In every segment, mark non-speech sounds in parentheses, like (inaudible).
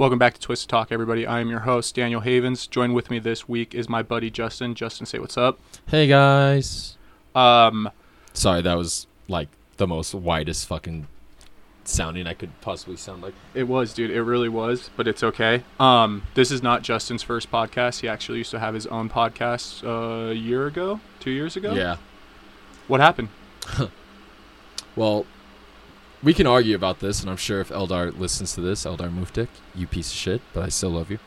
Welcome back to Twisted Talk, everybody. I am your host, Daniel Havens. Join with me this week is my buddy Justin. Justin, say what's up. Hey guys. Um, Sorry, that was like the most widest fucking sounding I could possibly sound like. it was, dude. It really was, but it's okay. Um, this is not Justin's first podcast. He actually used to have his own podcast uh, a year ago, two years ago. Yeah. What happened? (laughs) Well, we can argue about this, and I'm sure if Eldar listens to this, Eldar Muftik, you piece of shit, but I still love you.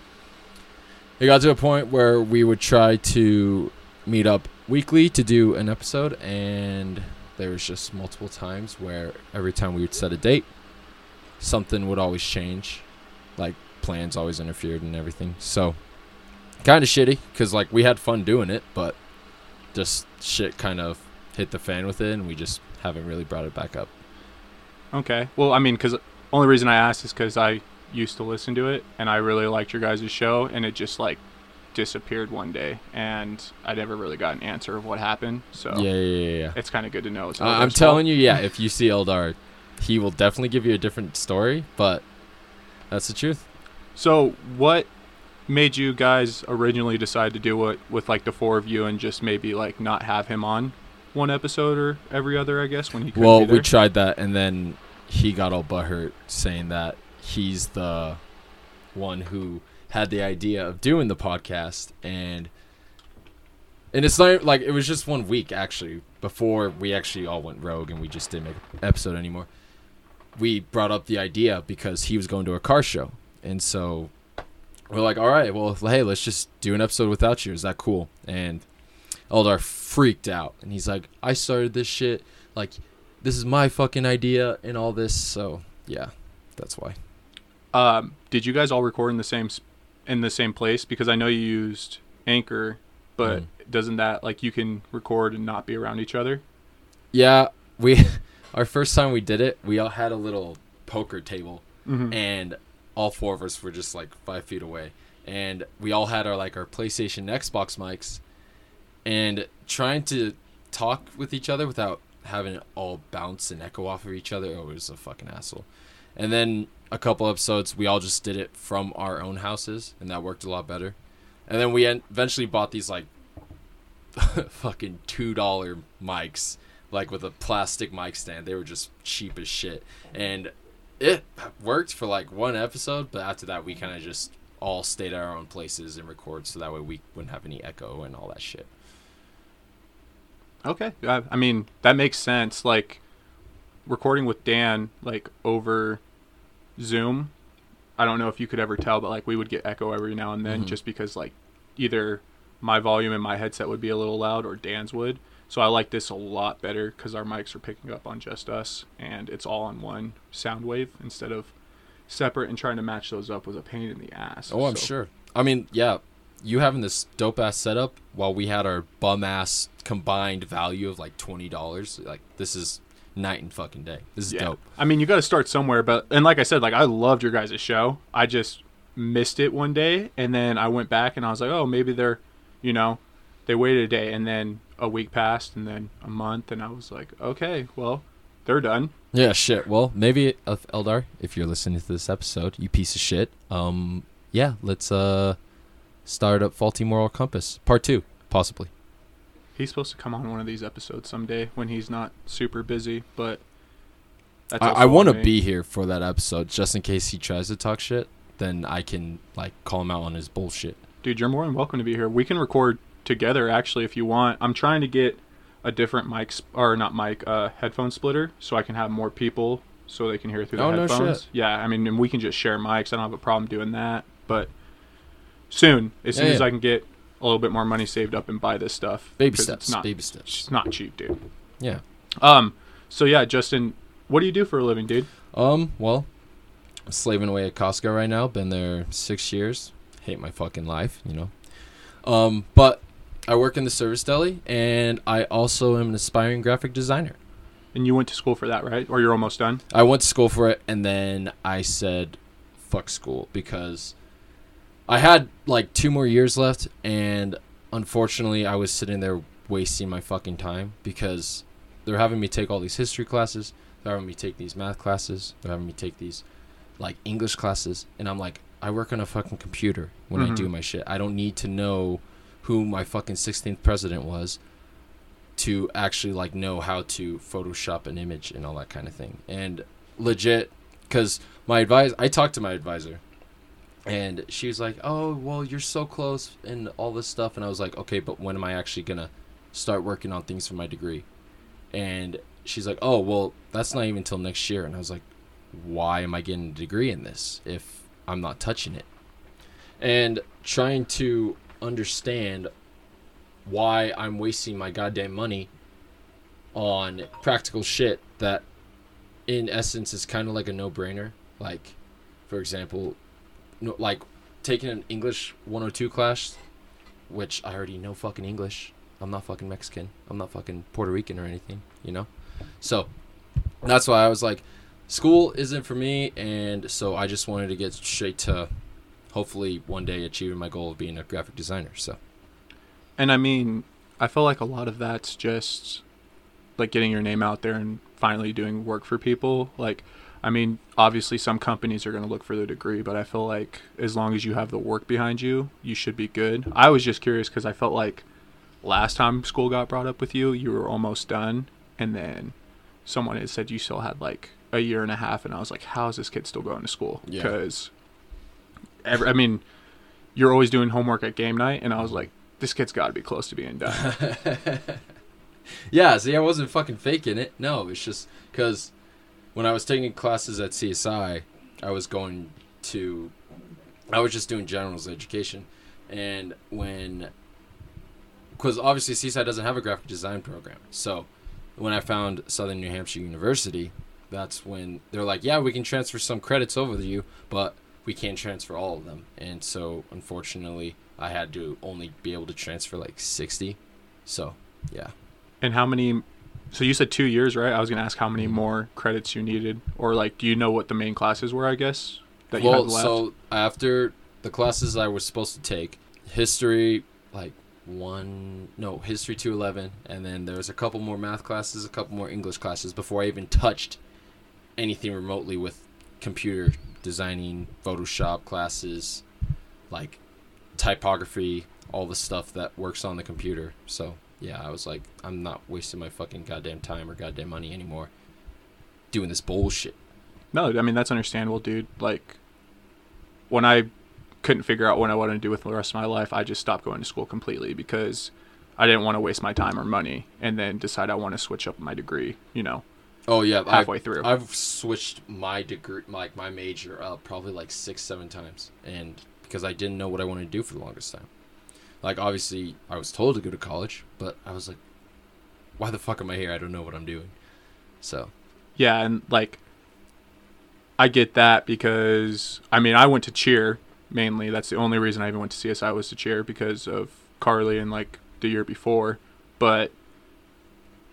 It got to a point where we would try to meet up weekly to do an episode, and there was just multiple times where every time we would set a date, something would always change. Like, plans always interfered and everything. So, kind of shitty, because, like, we had fun doing it, but just shit kind of hit the fan with it, and we just haven't really brought it back up. Okay. Well, I mean, because only reason I asked is because I used to listen to it and I really liked your guys' show, and it just like disappeared one day, and I never really got an answer of what happened. So Yeah, yeah, yeah. yeah. it's kind of good to know. It's Uh, I'm telling you, yeah. If you see Eldar, he will definitely give you a different story, but that's the truth. So what made you guys originally decide to do it with like the four of you and just maybe like not have him on one episode or every other? I guess when he well, we tried that, and then he got all butthurt, saying that he's the one who had the idea of doing the podcast, and and it's not like it was just one week actually before we actually all went rogue and we just didn't make an episode anymore. We brought up the idea because he was going to a car show, and so we're like, all right, well, hey, let's just do an episode without you. Is that cool? And Eldar freaked out, and he's like, I started this shit. Like, this is my fucking idea, and all this. So yeah, that's why. Um, did you guys all record in the same in the same place? Because I know you used Anchor, but Mm. doesn't that like you can record and not be around each other? Yeah, we (laughs) our first time we did it, we all had a little poker table, Mm-hmm. and all four of us were just like five feet away, and we all had our like our PlayStation, and Xbox mics, and trying to talk with each other without having it all bounce and echo off of each other. It was a fucking asshole. And then a couple episodes, we all just did it from our own houses, and that worked a lot better. And then we en- eventually bought these like (laughs) fucking two dollar mics, like with a plastic mic stand. They were just cheap as shit, and it worked for like one episode. But after that, we kind of just all stayed at our own places and record, so that way we wouldn't have any echo and all that shit. Okay. I, I mean, that makes sense. Like recording with Dan like over Zoom. I don't know if you could ever tell, but like we would get echo every now and then Mhm. just because like either my volume in my headset would be a little loud or Dan's would. So I like this a lot better because our mics are picking up on just us and it's all on one sound wave instead of separate and trying to match those up was a pain in the ass. Oh, I'm So- sure. I mean, yeah, you having this dope ass setup while we had our bum ass combined value of like twenty dollars. Like this is night and fucking day. This is Yeah. dope. I mean, you got to start somewhere, but and like I said, like I loved your guys' show. I just missed it one day, and then I went back and I was like, oh, maybe they're, you know, they waited a day, and then a week passed, and then a month, and I was like, okay, well, they're done. Yeah, shit. Well, maybe uh, Eldar, if you're listening to this episode, you piece of shit. Um, yeah, let's uh start up faulty moral compass part two, possibly. He's supposed to come on one of these episodes someday when he's not super busy, but that's I, I want to be here for that episode just in case he tries to talk shit. Then I can like call him out on his bullshit. Dude, you're more than welcome to be here. We can record together actually if you want. I'm trying to get a different mic sp- or not mic, uh, headphone splitter so I can have more people so they can hear through the Oh, no headphones. shit. Yeah, I mean, and we can just share mics. I don't have a problem doing that. But soon, as soon Yeah, as yeah. I can get a little bit more money saved up and buy this stuff. Baby steps. It's not, baby steps. it's not cheap, dude. Yeah. Um. So yeah, Justin, what do you do for a living, dude? Um. Well, slaving away at Costco right now. Been there six years. Hate my fucking life. You know. Um. But I work in the service deli, and I also am an aspiring graphic designer. And you went to school for that, right? Or you're almost done? I went to school for it, and then I said, "Fuck school," because I had like two more years left, and unfortunately, I was sitting there wasting my fucking time because they're having me take all these history classes, they're having me take these math classes, they're having me take these like English classes, and I'm like, I work on a fucking computer when I do Mhm. my shit. I don't need to know who my fucking 16th president was to actually like know how to Photoshop an image and all that kind of thing. And legit, because my advisor, I talked to my advisor, and she was like, "Oh, well, you're so close and all this stuff," and I was like, "Okay, but when am I actually gonna start working on things for my degree?" And she's like, "Oh, well, that's not even until next year," and I was like, "Why am I getting a degree in this if I'm not touching it?" And trying to understand why I'm wasting my goddamn money on practical shit that in essence is kind of like a no-brainer like for example like taking an English 102 class which I already know fucking English. I'm not fucking Mexican. I'm not fucking Puerto Rican or anything you know? So that's why I was like school isn't for me and so I just wanted to get straight to hopefully one day achieving my goal of being a graphic designer so. And I mean, I feel like a lot of that's just like getting your name out there and finally doing work for people. Like, I mean, obviously some companies are going to look for the degree, but I feel like as long as you have the work behind you, you should be good. I was just curious because I felt like last time school got brought up with you, you were almost done, and then someone had said you still had like a year and a half, and I was like, how is this kid still going to school? Yeah. Because, every, I mean, you're always doing homework at game night, and I was like, this kid's got to be close to being done. (laughs) yeah, see, I wasn't fucking faking it. No, it's just because when I was taking classes at CSI, I was going to, I was just doing generals education, and when, because obviously CSI doesn't have a graphic design program, so when I found Southern New Hampshire University, that's when they're like, yeah, we can transfer some credits over to you, but we can't transfer all of them, and so unfortunately, I had to only be able to transfer like sixty, so yeah. And how many? So you said two years, right? I was gonna ask how many mm-hmm. more credits you needed, or like, do you know what the main classes were? I guess that you well, had left. so after the classes I was supposed to take, history like one, no, history two eleven, and then there was a couple more math classes, a couple more English classes before I even touched anything remotely with computer designing, Photoshop classes, like typography, all the stuff that works on the computer. So yeah, I was like, I'm not wasting my fucking goddamn time or goddamn money anymore doing this bullshit. no, I mean that's understandable, dude. Like, when I couldn't figure out what I wanted to do with the rest of my life, I just stopped going to school completely because I didn't want to waste my time or money, and then decide I want to switch up my degree. You know, Oh yeah, I've- halfway through. I've switched my degree, like my major, up probably like six, seven times, and because I didn't know what I wanted to do for the longest time. Like obviously, I was told to go to college, but I was like, "Why the fuck am I here? I don't know what I'm doing." So Yeah, and like I get that because I mean I went to cheer mainly. That's the only reason I even went to CSI was to cheer because of Carly and like the year before. But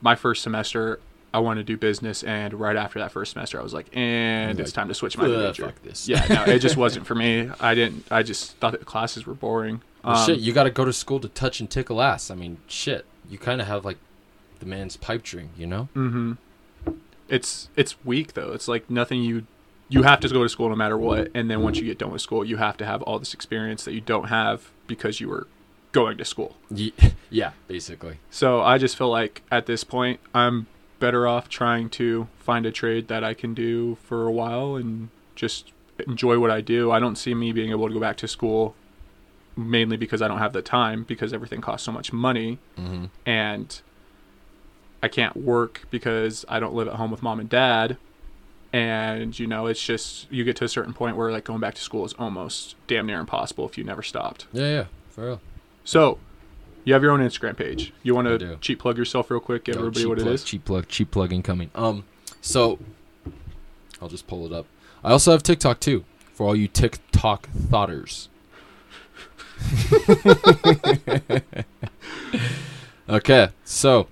my first semester I wanted to do business and right after that first semester I was like, and You're it's time to switch my major. fuck this. Yeah, no, it just (laughs) wasn't for me. I didn't I just thought that the classes were boring. Well, Um, shit, you got to go to school to touch and tickle ass. I mean, shit, you kind of have like the man's pipe dream, you know? Mm-hmm. It's it's weak though. It's like nothing you you have to go to school no matter what, and then once you get done with school, you have to have all this experience that you don't have because you were going to school. (laughs) Yeah, basically. So I just feel like at this point, I'm better off trying to find a trade that I can do for a while and just enjoy what I do. I don't see me being able to go back to school mainly because I don't have the time because everything costs so much money Mm-hmm. and I can't work because I don't live at home with mom and dad. And you know, it's just you get to a certain point where like going back to school is almost damn near impossible if you never stopped. Yeah, yeah, for real. So, you have your own Instagram page. You want to cheap plug yourself real quick, give Yo, everybody what plug, it is. Cheap plug, cheap plug incoming. Um, so I'll just pull it up. I also have TikTok too for all you TikTok thoughters. (laughs) okay, so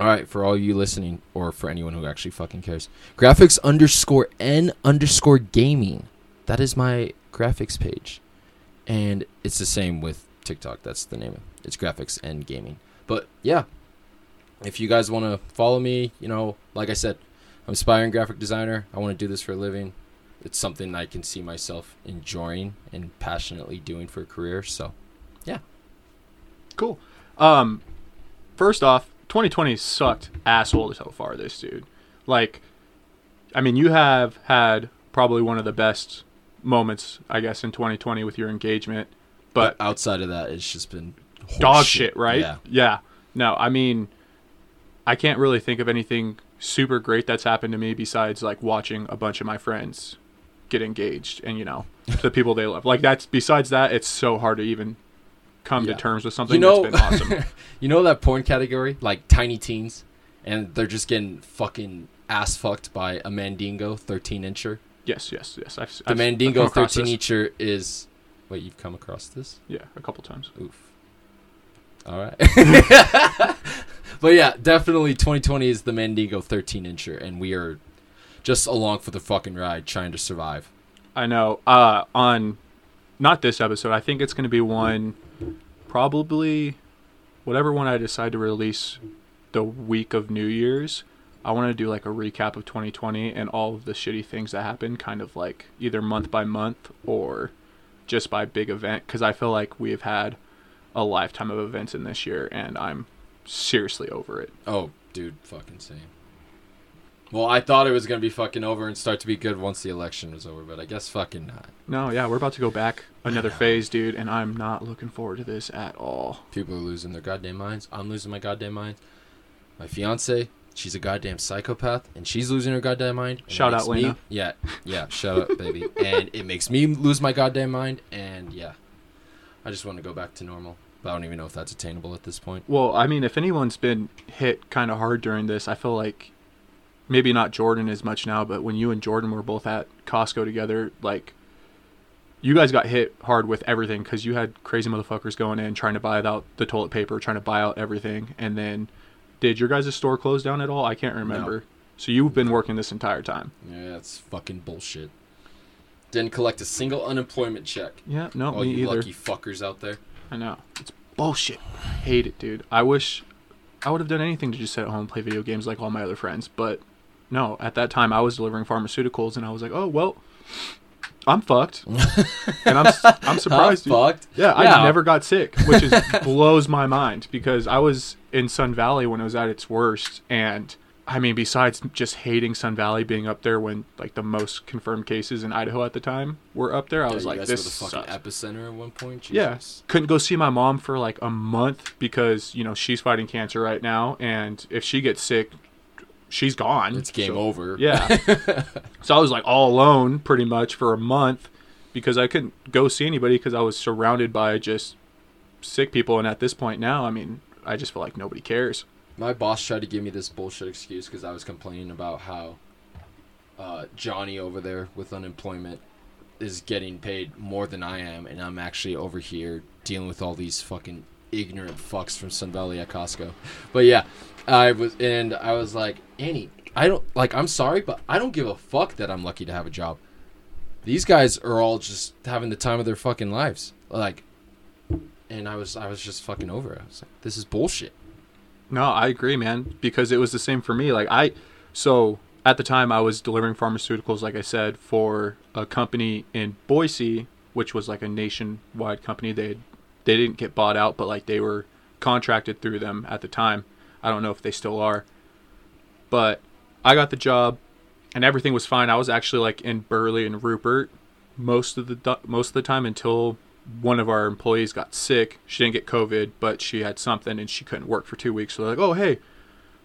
all right for all you listening, or for anyone who actually fucking cares. Graphics underscore n underscore gaming. That is my graphics page, and it's the same with TikTok. That's the name. It's graphics and gaming. But yeah, if you guys want to follow me, you know, like I said, I'm aspiring graphic designer. I want to do this for a living. It's something I can see myself enjoying and passionately doing for a career. So, yeah. Cool. Um, first off, 2020 sucked asshole so far. This dude, like, I mean, you have had probably one of the best moments, I guess, in 2020 with your engagement, but but outside of that, it's just been dog horse shit, right? Yeah. Yeah. No, I mean, I can't really think of anything super great that's happened to me besides like watching a bunch of my friends get engaged and you know the people they love. Like that's besides that, it's so hard to even come Yeah. to terms with something You know, that's been awesome. (laughs) you know that porn category, like tiny teens, and they're just getting fucking ass fucked by a Mandingo 13 incher. yes, yes, yes. I've, The I've- I've Mandingo 13 this. incher is. Wait, you've come across this? Yeah, a couple times. Oof. All right. (laughs) but yeah, definitely 2020 is the Mandingo 13 incher, and we are just along for the fucking ride, trying to survive. I know. Uh, on not this episode, I think it's going to be one, probably, whatever one I decide to release the week of New Year's. I want to do like a recap of 2020 and all of the shitty things that happened, kind of like either month by month or just by big event. Because I feel like we have had a lifetime of events in this year, and I'm seriously over it. Oh, dude, fucking same. Well, I thought it was gonna be fucking over and start to be good once the election was over, but I guess fucking not. No, yeah, we're about to go back another (sighs) phase, dude, and I'm not looking forward to this at all. People are losing their goddamn minds. I'm losing my goddamn mind. My fiance, she's a goddamn psychopath, and she's losing her goddamn mind. it Shout out, me- Lena. Yeah, yeah, shout out, baby. And it makes me lose my goddamn mind, and yeah, I just want to go back to normal. But I don't even know if that's attainable at this point. Well, I mean, if anyone's been hit kind of hard during this, I feel like maybe not Jordan as much now, but when you and Jordan were both at Costco together, like you guys got hit hard with everything because you had crazy motherfuckers going in trying to buy out the toilet paper, trying to buy out everything, and then did your guys' store close down at all? I can't remember. So you've been working this entire time. Yeah, that's fucking bullshit. Didn't collect a single unemployment check. Yeah, no, All me you either. lucky fuckers out there. I know. It's bullshit. I hate it, dude. I wish I would have done anything to just sit at home and play video games like all my other friends, but no, at that time I was delivering pharmaceuticals and I was like, "Oh, well, I'm fucked." (laughs) and I'm I'm surprised. dude. fucked. Yeah, Yeah. I never got sick, which is (laughs) blows my mind because I was in Sun Valley when it was at its worst and I mean, besides just hating Sun Valley being up there when like the most confirmed cases in Idaho at the time were up there, I Yeah, was like, "This were the fucking sucks." epicenter at one point. Yeah. Couldn't go see my mom for like a month because, you know, she's fighting cancer right now. And if she gets sick, she's gone. It's game So- over. Yeah. (laughs) so I was like all alone pretty much for a month because I couldn't go see anybody because I was surrounded by just sick people. And at this point now, I mean, I just feel like nobody cares. My boss tried to give me this bullshit excuse because I was complaining about how uh, Johnny over there with unemployment is getting paid more than I am, and I'm actually over here dealing with all these fucking ignorant fucks from Sun Valley at Costco. But yeah, I was, and I was like, Annie, I don't like. I'm sorry, but I don't give a fuck that I'm lucky to have a job. These guys are all just having the time of their fucking lives, like. And I was, I was just fucking over. I was like, this is bullshit. No, I agree, man, because it was the same for me. Like I so at the time I was delivering pharmaceuticals like I said for a company in Boise, which was like a nationwide company. They they didn't get bought out, but like they were contracted through them at the time. I don't know if they still are. But I got the job and everything was fine. I was actually like in Burley and Rupert most of the most of the time until one of our employees got sick. She didn't get COVID, but she had something and she couldn't work for two weeks. So they're like, "Oh, hey,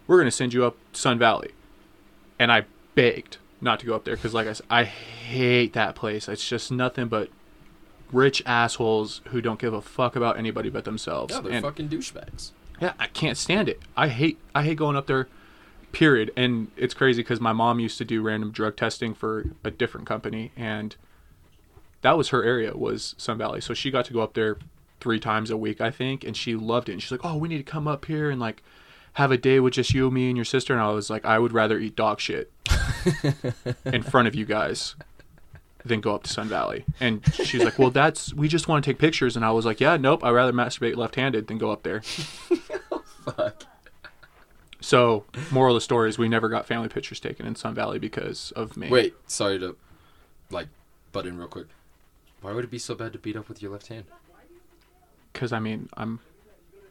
we're gonna send you up Sun Valley," and I begged not to go up there because, like I said, I hate that place. It's just nothing but rich assholes who don't give a fuck about anybody but themselves. Yeah, they're And- fucking douchebags. Yeah, I can't stand it. I hate I hate going up there. Period. And it's crazy because my mom used to do random drug testing for a different company, and that was her area was Sun Valley. So she got to go up there three times a week, I think, and she loved it. And she's like, "Oh, we need to come up here and like have a day with just you, me, and your sister." And I was like, "I would rather eat dog shit (laughs) in front of you guys." Than go up to Sun Valley, and she's like, "Well, that's we just want to take pictures." And I was like, "Yeah, nope, I'd rather masturbate left-handed than go up there." (laughs) Fuck. So, moral of the story is we never got family pictures taken in Sun Valley because of me. Wait, sorry to like butt in real quick. Why would it be so bad to beat up with your left hand? Because I mean, I'm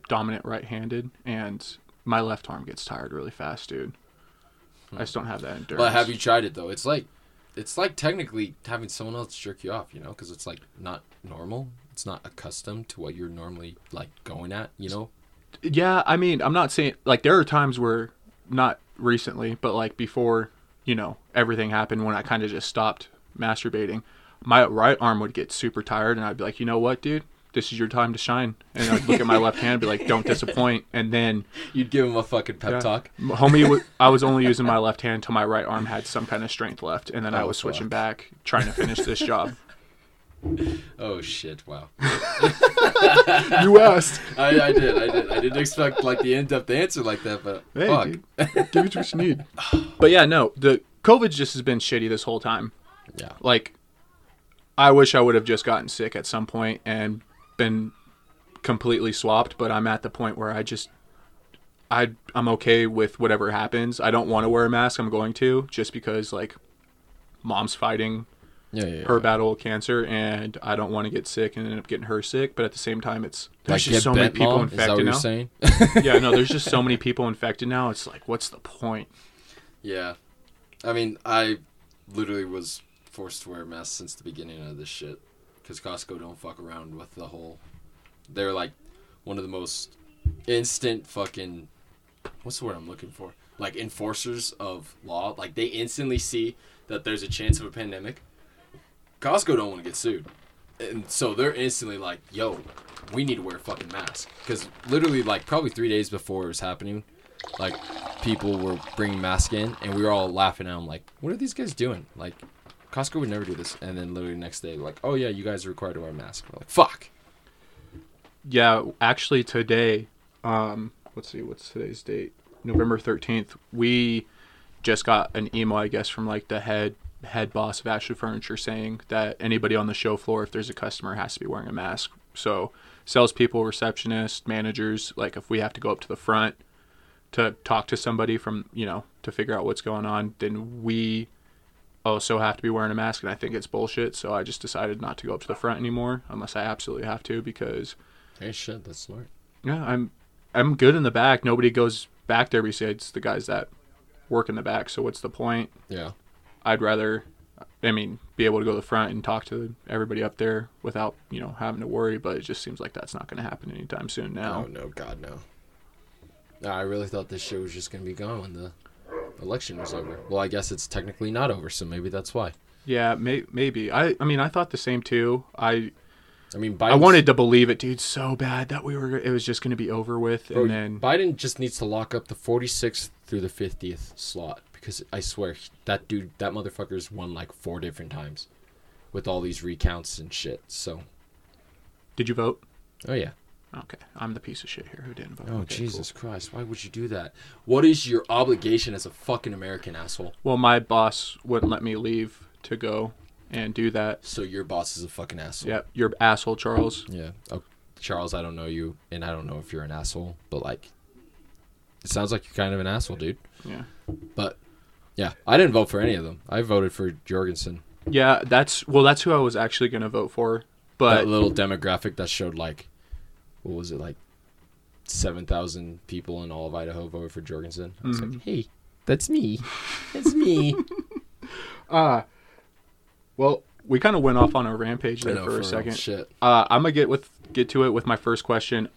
dominant right-handed, and my left arm gets tired really fast, dude. I just don't have that endurance. But have you tried it though? It's like, it's like technically having someone else jerk you off, you know, because it's like not normal. It's not accustomed to what you're normally like going at, you know. Yeah, I mean, I'm not saying like there are times where not recently, but like before, you know, everything happened when I kind of just stopped masturbating. My right arm would get super tired, and I'd be like, you know what, dude, this is your time to shine. And I'd look at my left hand, and be like, don't (laughs) disappoint. And then, You'd give him a fucking pep Yeah. talk. homie, (laughs) I was only using my left hand until my right arm had some kind of strength left, and then I Oh, was switching fuck. back, trying to finish this job. (laughs) Oh shit! Wow. you asked. I, I did. I did. I didn't expect like the in-depth answer like that, but Hey, fuck. dude, give it what you need. But yeah, no, the COVID just has been shitty this whole time. Yeah. like I wish I would have just gotten sick at some point and been completely swapped, but I'm at the point where I just I I'm okay with whatever happens. I don't want to wear a mask. I'm going to just because like mom's fighting Yeah, yeah. yeah. her battle with cancer and I don't want to get sick and end up getting her sick, but at the same time it's there's Like, just so many people Mom? Is that what infected you're now. saying? (laughs) yeah, no, there's just so many (laughs) people infected now. It's like what's the point? Yeah. I mean, I literally was forced to wear a mask since the beginning of this shit. Because Costco don't fuck around with the whole. They're like one of the most instant fucking. What's the word I'm looking for? Like enforcers of law. Like they instantly see that there's a chance of a pandemic. Costco don't want to get sued. And so they're instantly like, yo, we need to wear a fucking mask. Because literally, like, probably three days before it was happening, like, people were bringing masks in, and we were all laughing at them, like, what are these guys doing? Like, Costco would never do this. And then literally next day, like, oh yeah, you guys are required to wear a mask. We're like, fuck. Yeah, actually today, um, let's see, what's today's date? November thirteenth. We just got an email, I guess, from like the head head boss of Ashley Furniture saying that anybody on the show floor, if there's a customer, has to be wearing a mask. So salespeople, receptionists, managers, like if we have to go up to the front to talk to somebody from you know to figure out what's going on, then we Oh, also have to be wearing a mask. And I think it's bullshit. So I just decided not to go up to the front anymore unless I absolutely have to because Hey, shit, that's smart. yeah, I'm I'm good in the back. Nobody goes back there besides the guys that work in the back. So what's the point? Yeah. I'd rather I mean, be able to go to the front and talk to everybody up there without, you know, having to worry, but it just seems like that's not going to happen anytime soon now. Oh no, God no. No, I really thought this shit was just gonna be gone when the election was over. Well, I guess it's technically not over, so maybe that's why. Yeah, may, maybe. I I mean, I thought the same too. I I mean, Biden. I wanted to believe it, dude, so bad that we were it was just going to be over with and Bro, then Biden just needs to lock up the 46th through the 50th slot because I swear that dude, that motherfucker's won like four different times with all these recounts and shit. So, Did you vote? oh yeah. Okay. I'm the piece of shit here who didn't vote. Oh Okay, Jesus Christ! Why would you do that? What is your obligation as a fucking American asshole? Well, my boss wouldn't let me leave to go and do that. So your boss is a fucking asshole. Yep, you're asshole, Charles. Yeah. Oh, Charles, I don't know you, and I don't know if you're an asshole, but like, it sounds like you're kind of an asshole, dude. Yeah. But yeah, I didn't vote for any of them. I voted for Jorgensen. Yeah, that's well, that's who I was actually gonna vote for. But that little demographic that showed like, what was it like, seven thousand people in all of Idaho voted for Jorgensen. I was Mhm. like, hey, that's me. That's me. (laughs) uh well, we kind of went off on a rampage there know, for a second. Shit. Uh, I'm gonna get with get to it with my first question.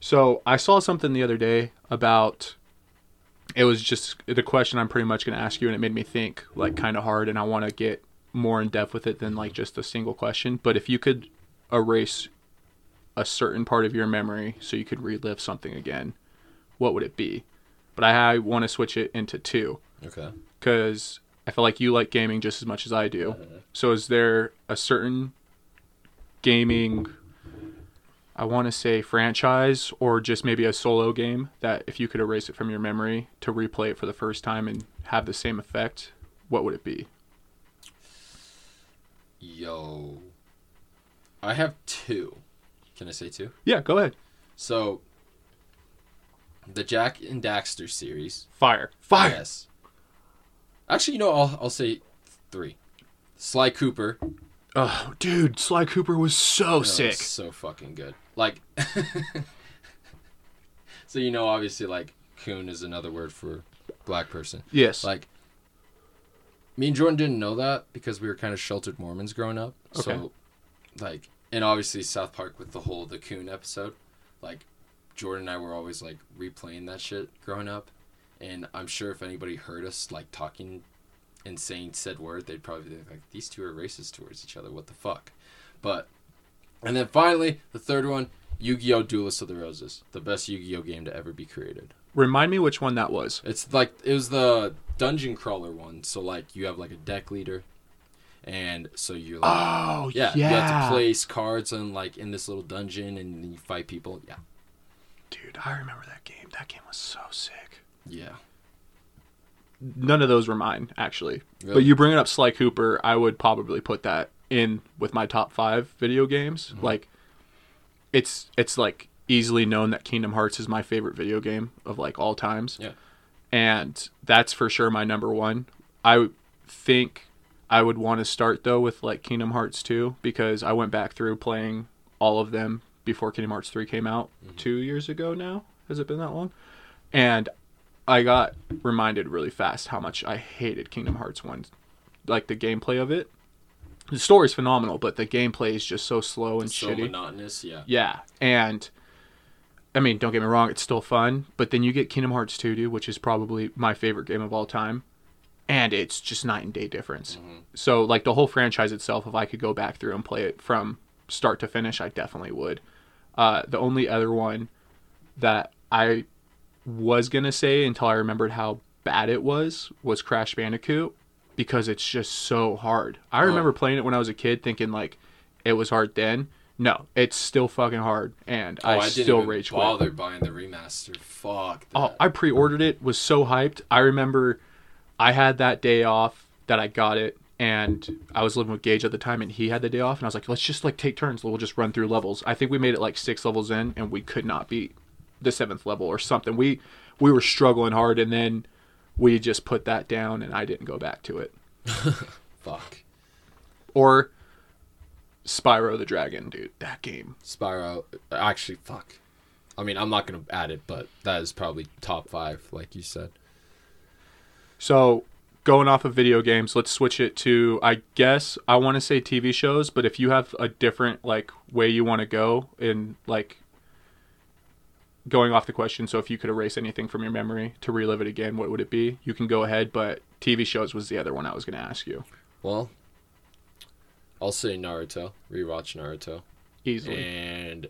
So I saw something the other day about. It was just the question I'm pretty much gonna ask you, and it made me think like kind of hard, and I want to get more in depth with it than like just a single question. But if you could erase a certain part of your memory so you could relive something again, what would it be? But I, want to switch it into two Okay. because I feel like you like gaming just as much as I do. Uh-huh. So is there a certain gaming I want to say franchise or just maybe a solo game that if you could erase it from your memory to replay it for the first time and have the same effect, what would it be? Yo. I have two. Can I say two? Yeah, go ahead. So, the Jak and Daxter series. Fire. Fire. Yes. Actually, you know, I'll I'll say three. Sly Cooper. Oh, dude, Sly Cooper was so was sick. so fucking good. Like, (laughs) so you know, obviously, like coon is another word for black person. Yes. Like, me and Jordan didn't know that because we were kind of sheltered Mormons growing up. Okay. So, like, and obviously South Park with the whole the coon episode, like, Jordan and I were always like replaying that shit growing up, and I'm sure if anybody heard us like talking and saying said word, they'd probably be like, these two are racist towards each other. What the fuck? But, and then finally the third one, Yu-Gi-Oh! Duelist of the Roses, the best Yu-Gi-Oh! game to ever be created. Remind me which one that was. It's like it was the dungeon crawler one. So like you have like a deck leader, and so you're like Oh, yeah, yeah. you have to place cards on like in this little dungeon and you fight people. Yeah, Dude, I remember that game. That game was so sick. yeah. None of those were mine, actually. Really? But you bringing up Sly Cooper, I would probably put that in with my top five video games. Mm-hmm. Like, it's it's like easily known that Kingdom Hearts is my favorite video game of like all times. Yeah. and that's for sure my number one. I think I would want to start though with like Kingdom Hearts 2 because I went back through playing all of them before Kingdom Hearts 3 came out Mm-hmm. two years ago now. Has it been that long? And I got reminded really fast how much I hated Kingdom Hearts 1. Like the gameplay of it. The story's phenomenal, but the gameplay is just so slow and so shitty. monotonous. Yeah, Yeah, and I mean, don't get me wrong, it's still fun, but then you get Kingdom Hearts 2, dude, which is probably my favorite game of all time, and it's just night and day difference. So, like the whole franchise itself, if I could go back through and play it from start to finish, I definitely would. Uh, the only other one that I was gonna say until I remembered how bad it was was Crash Bandicoot because it's just so hard. I Oh. remember playing it when I was a kid, thinking like it was hard then. No, it's still fucking hard, and Oh, I, I, still rage quit. bother buying the remaster. Fuck. That. Oh, I pre-ordered it. Was so hyped. I remember I had that day off that I got it, and I was living with Gage at the time, and he had the day off, and I was like, let's just like take turns. We'll just run through levels. I think we made it like six levels in, and we could not beat the seventh level or something. We we were struggling hard, and then we just put that down, and I didn't go back to it. (laughs) fuck. Or Spyro the Dragon, dude. That game. Spyro. Actually, fuck. I mean, I'm not gonna add it, but that is probably top five, like you said. So, going off of video games, let's switch it to I guess I want to say TV shows, but if you have a different like way you want to go in like going off the question, so if you could erase anything from your memory to relive it again, what would it be? You can go ahead, but TV shows was the other one I was going to ask you. Well, I'll say Naruto. Rewatch Naruto. Easily. and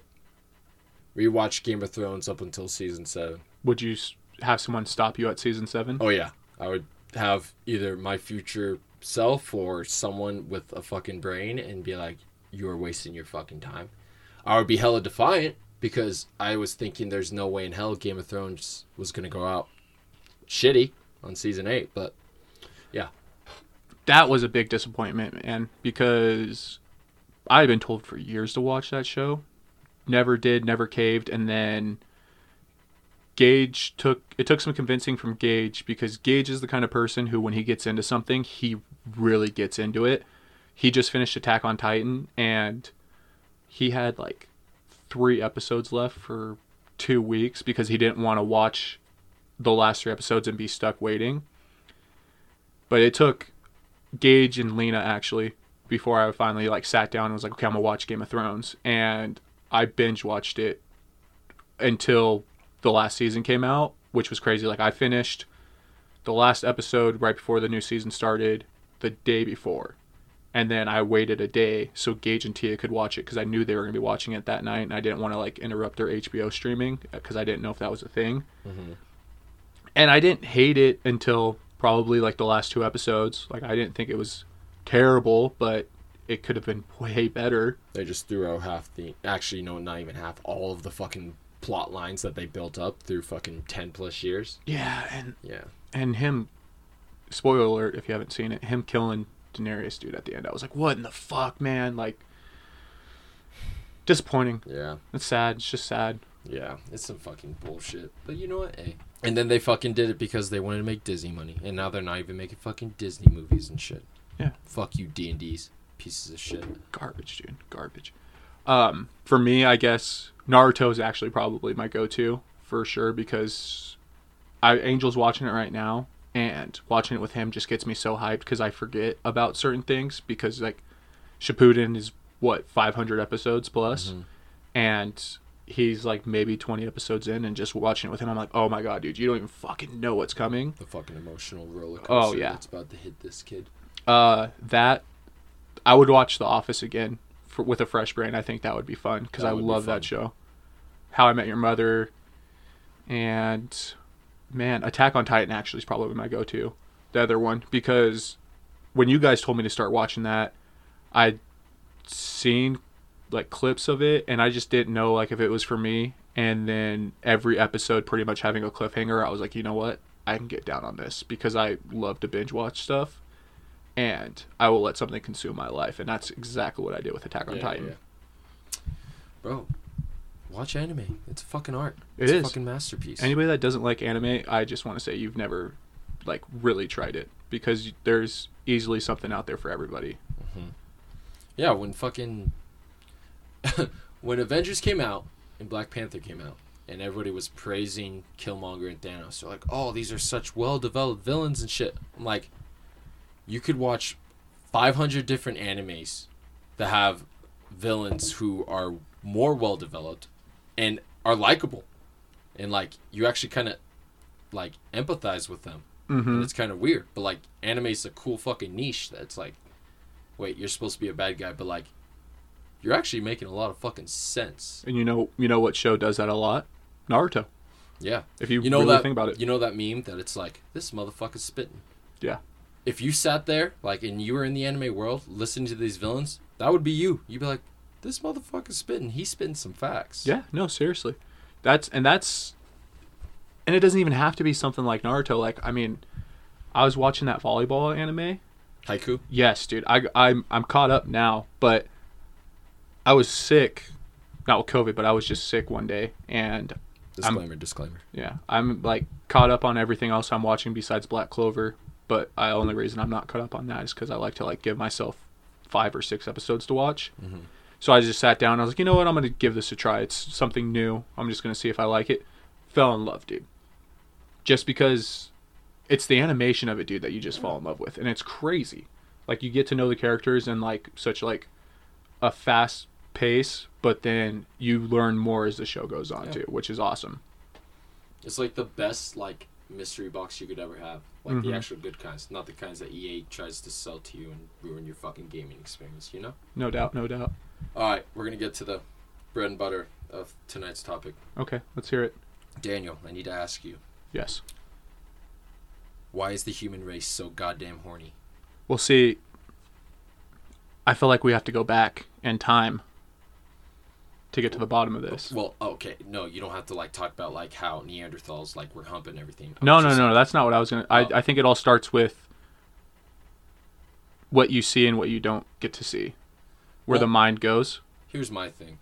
rewatch Game of Thrones up until season seven. Would you have someone stop you at season 7? Oh yeah, I would have either my future self or someone with a fucking brain and be like, "You are wasting your fucking time." I would be hella defiant because I was thinking there's no way in hell Game of Thrones was gonna go out shitty on season eight, but yeah. that was a big disappointment, man, because I had been told for years to watch that show. Never did, never caved, and then Gage took it took some convincing from Gage because Gage is the kind of person who when he gets into something, he really gets into it. He just finished Attack on Titan and he had like 3 episodes left for 2 weeks because he didn't want to watch the last 3 episodes and be stuck waiting. But it took Gage and Lena actually before I finally like sat down and was like, okay, I'm gonna watch Game of Thrones, and I binge watched it until the last season came out, which was crazy. Like I finished the last episode right before the new season started, the day before, and then I waited a day so Gage and Tia could watch it because I knew they were gonna be watching it that night, and I didn't want to like interrupt their HBO streaming because I didn't know if that was a thing. Mm-hmm. And I didn't hate it until probably like the last two episodes. Like I didn't think it was terrible, but it could have been (laughs) way better. they just threw out half the actually no, not even half, all of the fucking plot lines that they built up through fucking ten plus years. Yeah, and Yeah. and him spoiler alert if you haven't seen it, him killing Daenerys dude at the end. I was like, "What in the fuck, man?" Like disappointing. Yeah. It's sad. It's just sad. Yeah, it's some fucking bullshit. But you know what? Hey. And then they fucking did it because they wanted to make Disney money. And now they're not even making fucking Disney movies and shit. Yeah. Fuck you, D and D's pieces of shit. garbage, dude, garbage. Um, for me, I guess Naruto is actually probably my go-to for sure because I Angel's watching it right now, and watching it with him just gets me so hyped because I forget about certain things because like Shippuden is what 500 episodes plus, Mhm. and he's like maybe 20 episodes in, and just watching it with him, I'm like, oh my god, dude, you don't even fucking know what's coming. The fucking emotional roller coaster Oh, yeah. that's about to hit this kid. Uh, that I would watch The Office again for, with a fresh brain. I think that would be fun because I love that show. How I Met Your Mother, and man, Attack on Titan actually is probably my go-to. The other one because when you guys told me to start watching that, I'd seen like clips of it and I just didn't know like if it was for me. And then every episode pretty much having a cliffhanger, I was like, you know what? I can get down on this because I love to binge watch stuff and I will let something consume my life, and that's exactly what I did with Attack on Yeah, Titan. yeah. Bro, watch anime. It's fucking art. It it's is. a fucking masterpiece. Anybody that doesn't like anime, I just want to say you've never like really tried it because there's easily something out there for everybody. Mm-hmm. Yeah, when fucking (laughs) when Avengers came out and Black Panther came out, and everybody was praising Killmonger and Thanos, they're like, "Oh, these are such well-developed villains and shit." I'm like, you could watch 500 different animes that have villains who are more well-developed and are likable, and like you actually kind of like empathize with them. Mm-hmm. And it's kind of weird, but like anime's a cool fucking niche that's like, wait, you're supposed to be a bad guy, but like, you're actually making a lot of fucking sense. And you know, you know what show does that a lot? Naruto. Yeah, If you, you know really that think about it, you know that meme that it's like this motherfucker's spitting. Yeah. If you sat there like and you were in the anime world listening to these villains, that would be you. You'd be like, this motherfucker's spitting. He's spitting some facts. yeah, no, seriously, that's and that's, and it doesn't even have to be something like Naruto. Like, I mean, I was watching that volleyball anime. Haikyu. Yes, dude. I I'm I'm caught up now, but I was sick, not with COVID, but I was just sick one day, and Disclaimer. disclaimer. yeah, I'm like caught up on everything else I'm watching besides Black Clover. But I only reason I'm not caught up on that is because I like to like give myself five or six episodes to watch. Mhm. So I just sat down. I was like, you know what? I'm gonna give this a try. It's something new. I'm just gonna see if I like it. Fell in love, dude. Just because it's the animation of it, dude, that you just fall in love with, and it's crazy. Like you get to know the characters in like such like a fast pace, but then you learn more as the show goes on Yeah. too, which is awesome. It's like the best like mystery box you could ever have. Like Mhm. the actual good kinds, not the kinds that EA tries to sell to you and ruin your fucking gaming experience. You know. No doubt, no doubt. All right, we're gonna get to the bread and butter of tonight's topic. Okay, let's hear it. Daniel, I need to ask you, Yes. why is the human race so goddamn horny? Well, see, I feel like we have to go back in time to get to the bottom of this. Well, oh, okay, no, you don't have to like talk about like how Neanderthals like were humping everything. No, no, no, that's not what I was gonna. Oh. I, I think it all starts with what you see and what you don't get to see, where the mind goes. Here's my thing.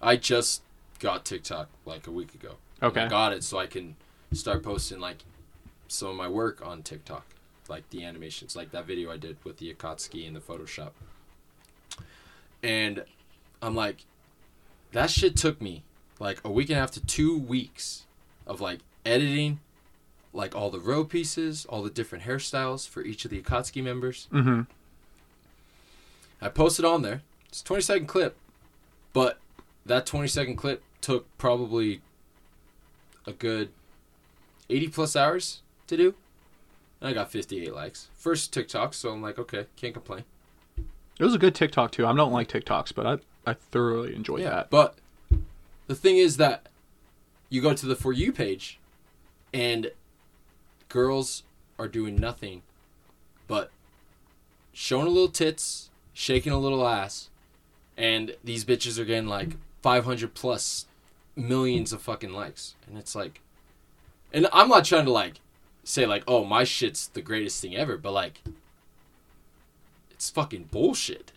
I just got TikTok like a week ago. Okay. I got it so I can start posting like some of my work on TikTok, like the animations, like that video I did with the Akatsuki and the Photoshop. And I'm like, that shit took me like a week and a half to two weeks of like editing, like all the row pieces, all the different hairstyles for each of the Akatsuki members. Mm-hmm. I posted on there. It's a 20 second clip, but that 20 second clip took probably a good 80 plus hours to do. And I got 58 likes. First TikTok, so I'm like, okay, can't complain. It was a good TikTok too. I don't like TikToks, but I I thoroughly enjoyed yeah, that. but the thing is that you go to the For You page and girls are doing nothing but showing a little tits, shaking a little ass, and these bitches are getting like 500 plus millions of fucking likes. And it's like, and I'm not trying to like say like, oh, my shit's the greatest thing ever, but like, it's fucking bullshit.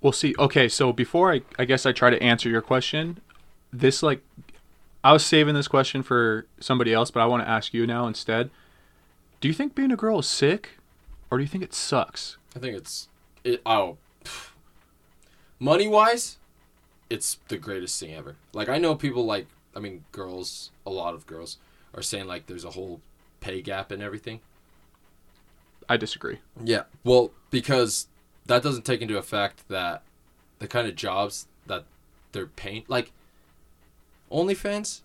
We'll see. Okay, so before I I guess I try to answer your question, this like I was saving this question for somebody else, but I want to ask you now instead. Do you think being a girl is sick or do you think it sucks? I think it's it. Oh, money wise, it's the greatest thing ever. Like I know people like I mean girls, a lot of girls are saying like there's a whole pay gap and everything. I disagree. Yeah. Well, because that doesn't take into effect that the kind of jobs that they're paying like OnlyFans,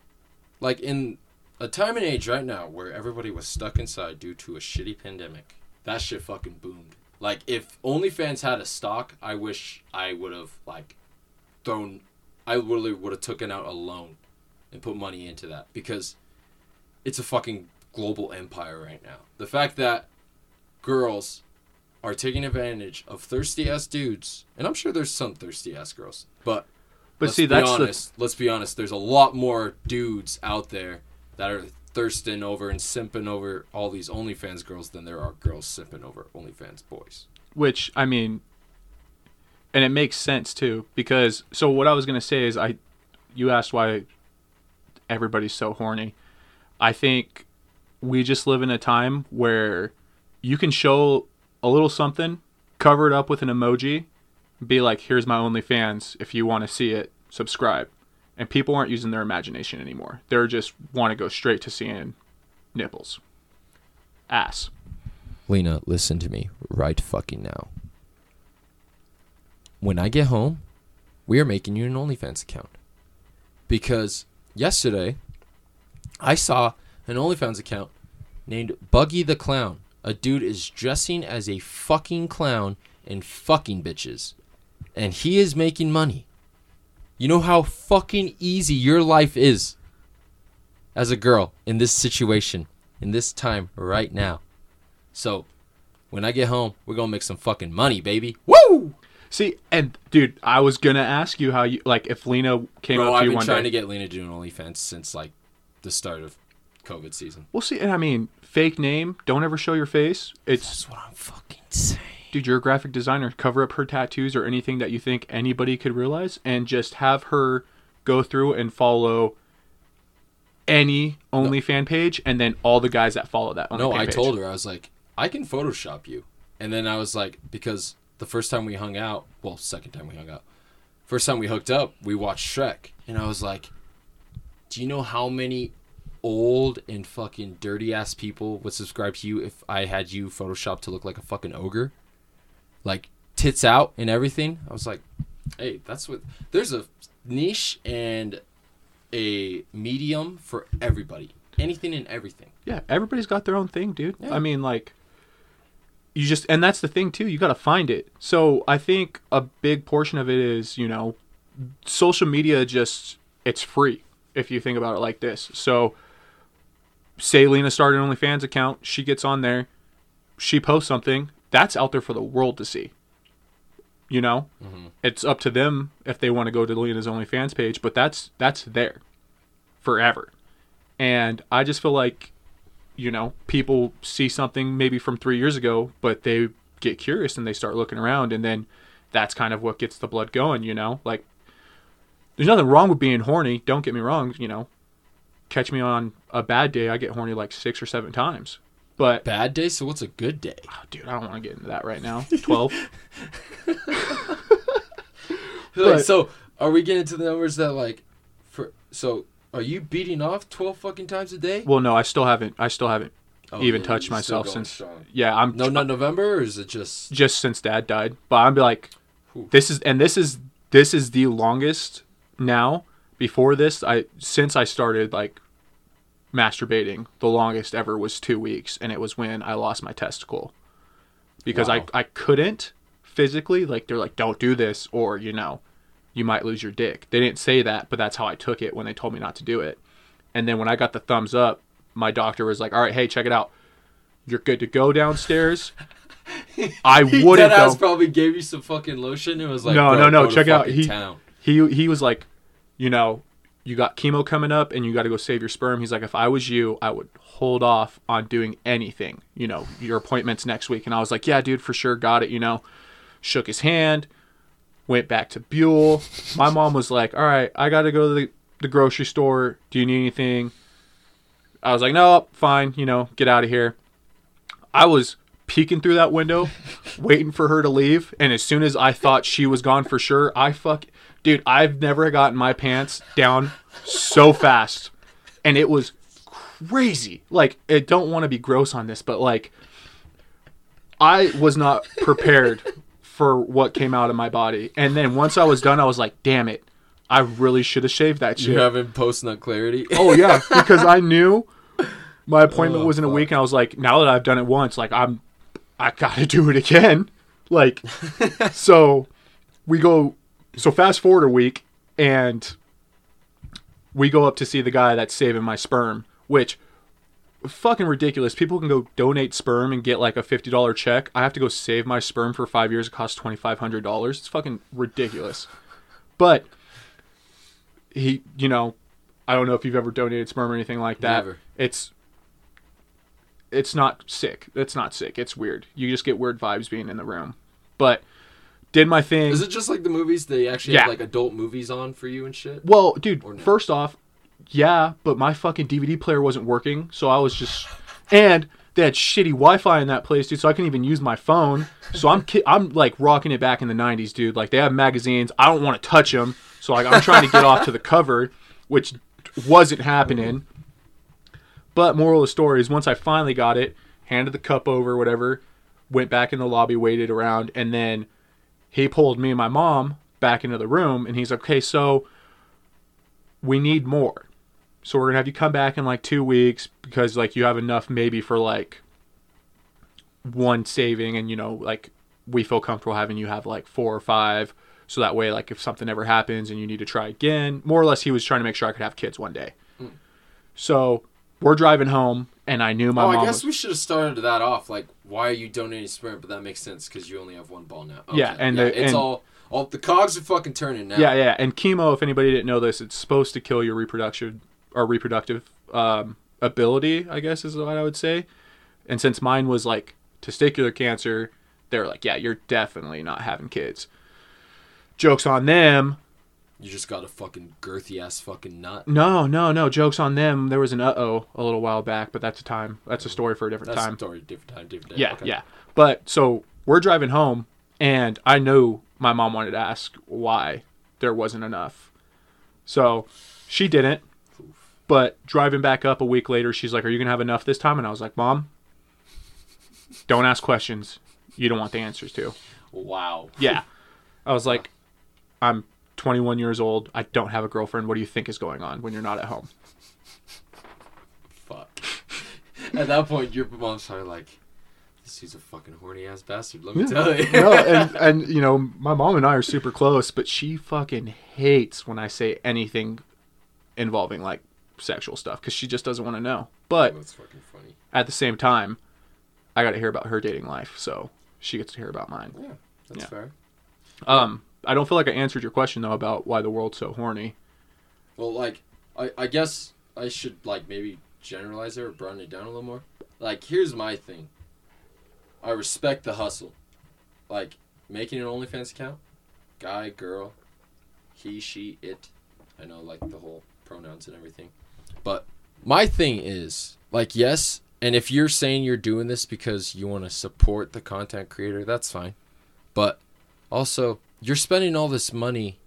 like in a time and age right now where everybody was stuck inside due to a shitty pandemic, that shit fucking boomed. Like if OnlyFans had a stock, I wish I would have like thrown I literally would have taken out a loan and put money into that because it's a fucking global empire right now. The fact that girls are taking advantage of thirsty ass dudes, and I'm sure there's some thirsty ass girls, but But let's see, be that's honest. Let's be honest. There's a lot more dudes out there that are thirsting over and simping over all these OnlyFans girls than there are girls simping over OnlyFans boys. which I mean, and it makes sense too because so what I was gonna say is I, you asked why everybody's so horny. I think we just live in a time where you can show a little something, cover it up with an emoji, be like, "Here's my OnlyFans. If you want to see it, subscribe." And people aren't using their imagination anymore. They're just want to go straight to seeing nipples, ass. Lena, listen to me right fucking now. When I get home, we are making you an OnlyFans account. Because yesterday, I saw an OnlyFans account named Buggy the Clown. A dude is dressing as a fucking clown and fucking bitches. And he is making money. You know how fucking easy your life is as a girl in this situation, in this time right now. So, when I get home, we're gonna make some fucking money, baby. Woo! See, and dude, I was gonna ask you how you like if Lena came Bro, up to I've you been trying to get Lena to do an OnlyFans since like the start of COVID season. We'll see, and I mean, fake name. Don't ever show your face. It's That's what I'm fucking saying. dude, graphic designer. Cover up her tattoos or anything that you think anybody could realize, and just have her go through and follow any OnlyFan page, and then all the guys that follow that. No, I page. told her I was like, I can Photoshop you, and then I was like, because the first time we hung out, well, second time we hung out, first time we hooked up, we watched Shrek, and I was like, do you know how many old and fucking dirty ass people would subscribe to you if I had you Photoshop to look like a fucking ogre, like tits out and everything? I was like, hey, that's what. There's a niche and a medium for everybody, anything and everything. Yeah, everybody's got their own thing, dude. Yeah. I mean, like, you just, and that's the thing too. You got to find it. So I think a big portion of it is, you know, social media. Just it's free if you think about it like this. So, say Lena started an OnlyFans account, she gets on there, she posts something that's out there for the world to see. You know, mm-hmm. it's up to them if they want to go to Lena's OnlyFans page, but that's that's there forever. And I just feel like, you know, people see something maybe from three years ago, but they get curious and they start looking around, and then that's kind of what gets the blood going. You know, like there's nothing wrong with being horny. Don't get me wrong. You know, catch me on a bad day, I get horny like six or seven times. But Bad day. So what's a good day? oh, dude, I don't want to get into that right now. (laughs) Twelve. (laughs) Like, so are we getting to the numbers that like for so are you beating off 12 fucking times a day well, no, I still haven't. I still haven't Oh, even yeah, touched myself since. strong. Yeah, I'm no not november or is it just just since dad died. But I'm be like, this is and this is this is the longest now. Before this, I since I started like masturbating, the longest ever was two weeks, and it was when I lost my testicle because Wow. I I couldn't physically like they're like don't do this or you know you might lose your dick. They didn't say that, but that's how I took it when they told me not to do it. And then when I got the thumbs up, my doctor was like, "All right, hey, check it out. You're good to go downstairs." (laughs) I wouldn't that ass probably gave you some fucking lotion and was like No, no, no, check it out. He- town. he he was like, you know, you got chemo coming up and you got to go save your sperm. He's like, if I was you, I would hold off on doing anything. You know, your appointment's next week. And I was like, yeah, dude, for sure, got it. You know, shook his hand, went back to Buell. My mom was like, all right, I got to go to the, the grocery store. Do you need anything? I was like, no, fine. You know, get out of here. I was peeking through that window, waiting for her to leave. And as soon as I thought she was gone for sure, I fuck, dude, I've never gotten my pants down so fast, and it was crazy. Like, I don't want to be gross on this, but like, I was not prepared for what came out of my body. And then once I was done, I was like, damn it. I really should have shaved that shit. You having post nut clarity? Oh yeah, (laughs) because I knew my appointment Oh, was in a fuck. week, and I was like, now that I've done it once, like I'm, I gotta do it again. Like, (laughs) so we go. So fast forward a week, and we go up to see the guy that's saving my sperm, which fucking ridiculous. People can go donate sperm and get like a fifty dollar check. I have to go save my sperm for five years. It costs twenty five hundred dollars. It's fucking ridiculous. But he, you know, I don't know if you've ever donated sperm or anything like that. Never. It's it's not sick. It's not sick. It's weird. You just get weird vibes being in the room. But did my thing. Is it just like the movies? They actually Yeah. have like adult movies on for you and shit. Well, dude, no? first off, yeah, but my fucking DVD player wasn't working, so I was just and they had shitty Wi-Fi in that place, dude. So I couldn't even use my phone. So I'm ki- I'm like rocking it back in the '90s, dude. Like they have magazines. I don't want to touch them, so like I'm trying to get off to the cover, which wasn't happening. But moral of the story is, once I finally got it, handed the cup over, whatever, went back in the lobby, waited around, and then he pulled me and my mom back into the room, and he's like, "Okay, so." we need more. So we're gonna have you come back in like two weeks because like you have enough maybe for like one saving and you know like we feel comfortable having you have like four or five so that way like if something ever happens and you need to try again more or less he was trying to make sure I could have kids one day. Hmm. So we're driving home and I knew my oh, mom I guess was- we should have started that off. Like, why are you donating sperm? But that makes sense because you only have one ball now. Yeah, and the- it's and- all all the cogs are fucking turning now. Yeah, yeah, and chemo. If anybody didn't know this, it's supposed to kill your reproduction or reproductive um, ability. I guess is what I would say. And since mine was like testicular cancer, they were like, "Yeah, you're definitely not having kids." Jokes on them. You just got a fucking girthy ass fucking nut. No, no, no. Jokes on them. There was an uh oh a little while back, but that's a time. That's a story for a different That's time. a story, different time, different day. Yeah, Okay. yeah. But so we're driving home, and I knew my mom wanted to ask why there wasn't enough. So she didn't. But driving back up a week later, she's like, Are you going to have enough this time? And I was like, Mom, don't ask questions you don't want the answers to. Wow. Yeah. I was like, I'm 21 years old. I don't have a girlfriend. What do you think is going on when you're not at home? Fuck. (laughs) At that point, your mom's probably like, "This dude's a fucking horny ass bastard." Let me tell you. (laughs) no, and (laughs) and you know, my mom and I are super close, but she fucking hates when I say anything involving like sexual stuff because she just doesn't want to know. But That's fucking funny. at the same time, I got to hear about her dating life, so she gets to hear about mine. Yeah, that's Yeah. fair. Um, I don't feel like I answered your question though about why the world's so horny. Well, like, I, I guess I should like maybe generalize it or broaden it down a little more. Like, here's my thing. I respect the hustle. Like, making an OnlyFans account, guy, girl, he, she, it. I know, like the whole pronouns and everything. But my thing is, like, yes, and if you're saying you're doing this because you want to support the content creator, that's fine. But also, you're spending all this money,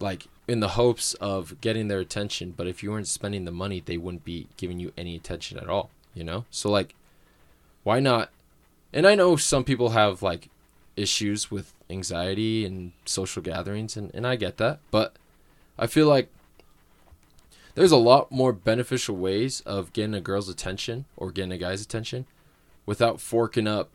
like, in the hopes of getting their attention. But if you weren't spending the money, they wouldn't be giving you any attention at all, you know? So, like, why not? And I know some people have, like, issues with anxiety and social gatherings, and, and I get that. But I feel like there's a lot more beneficial ways of getting a girl's attention or getting a guy's attention without forking up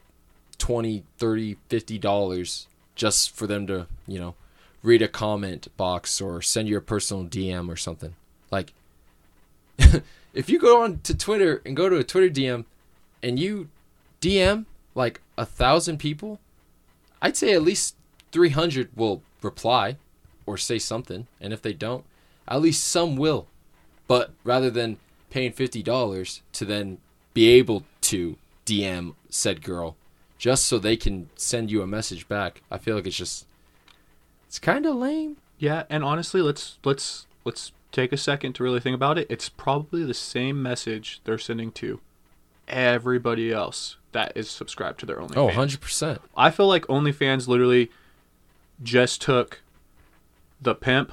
20 30 50 dollars just for them to you know read a comment box or send you a personal dm or something. Like (laughs) if you go on to twitter and go to a twitter dm and you dm like a thousand people i'd say at least 300 will reply or say something. And if they don't at least some will. But rather than paying fifty dollars to then be able to DM said girl, just so they can send you a message back, I feel like it's just it's kind of lame. Yeah, and honestly, let's let's let's take a second to really think about it. It's probably the same message they're sending to everybody else that is subscribed to their OnlyFans. Oh, 100%. I feel like OnlyFans literally just took the pimp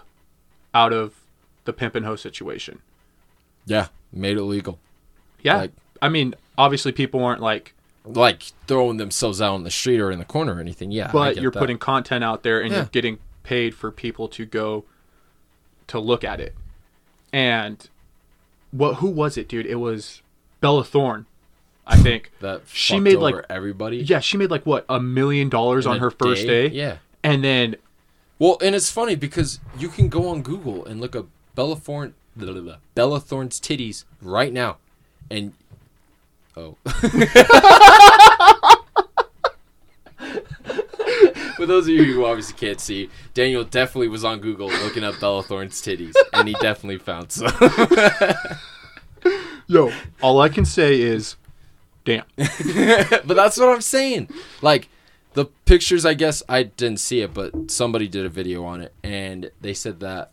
out of the pimp and hoe situation. Yeah, made it legal. Yeah. Like- I mean, obviously people weren't like Like throwing themselves out on the street or in the corner or anything. Yeah. But you're that. putting content out there and Yeah. you're getting paid for people to go to look at it. And what who was it, dude? It was Bella Thorne, I think. (laughs) that she made, like- everybody yeah, she made like what, a million dollars on her first day. Yeah. And then Well, and it's funny because you can go on Google and look up Bella Thorne, blah, blah, blah, Bella Thorne's titties right now, and oh. (laughs) For those of you who obviously can't see, Daniel definitely was on Google looking up Bella Thorne's titties, and he definitely found some. (laughs) yo, all I can say is damn. (laughs) but that's what I'm saying. Like the pictures, I guess I didn't see it, but somebody did a video on it, and they said that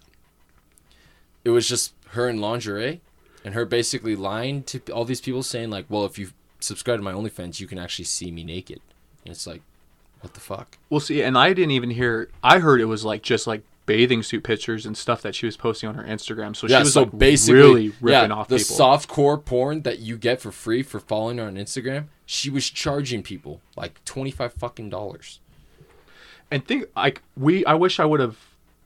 it was just her in lingerie, and her basically lying to all these people, saying like, "Well, if you subscribe to my OnlyFans, you can actually see me naked." And it's like, what the fuck? We'll see. And I didn't even hear. I heard it was like just like bathing suit pictures and stuff that she was posting on her Instagram. So she was like really ripping yeah, off the people. soft core porn that you get for free for following her on Instagram. She was charging people like twenty five fucking dollars. and think like we. I wish I would have.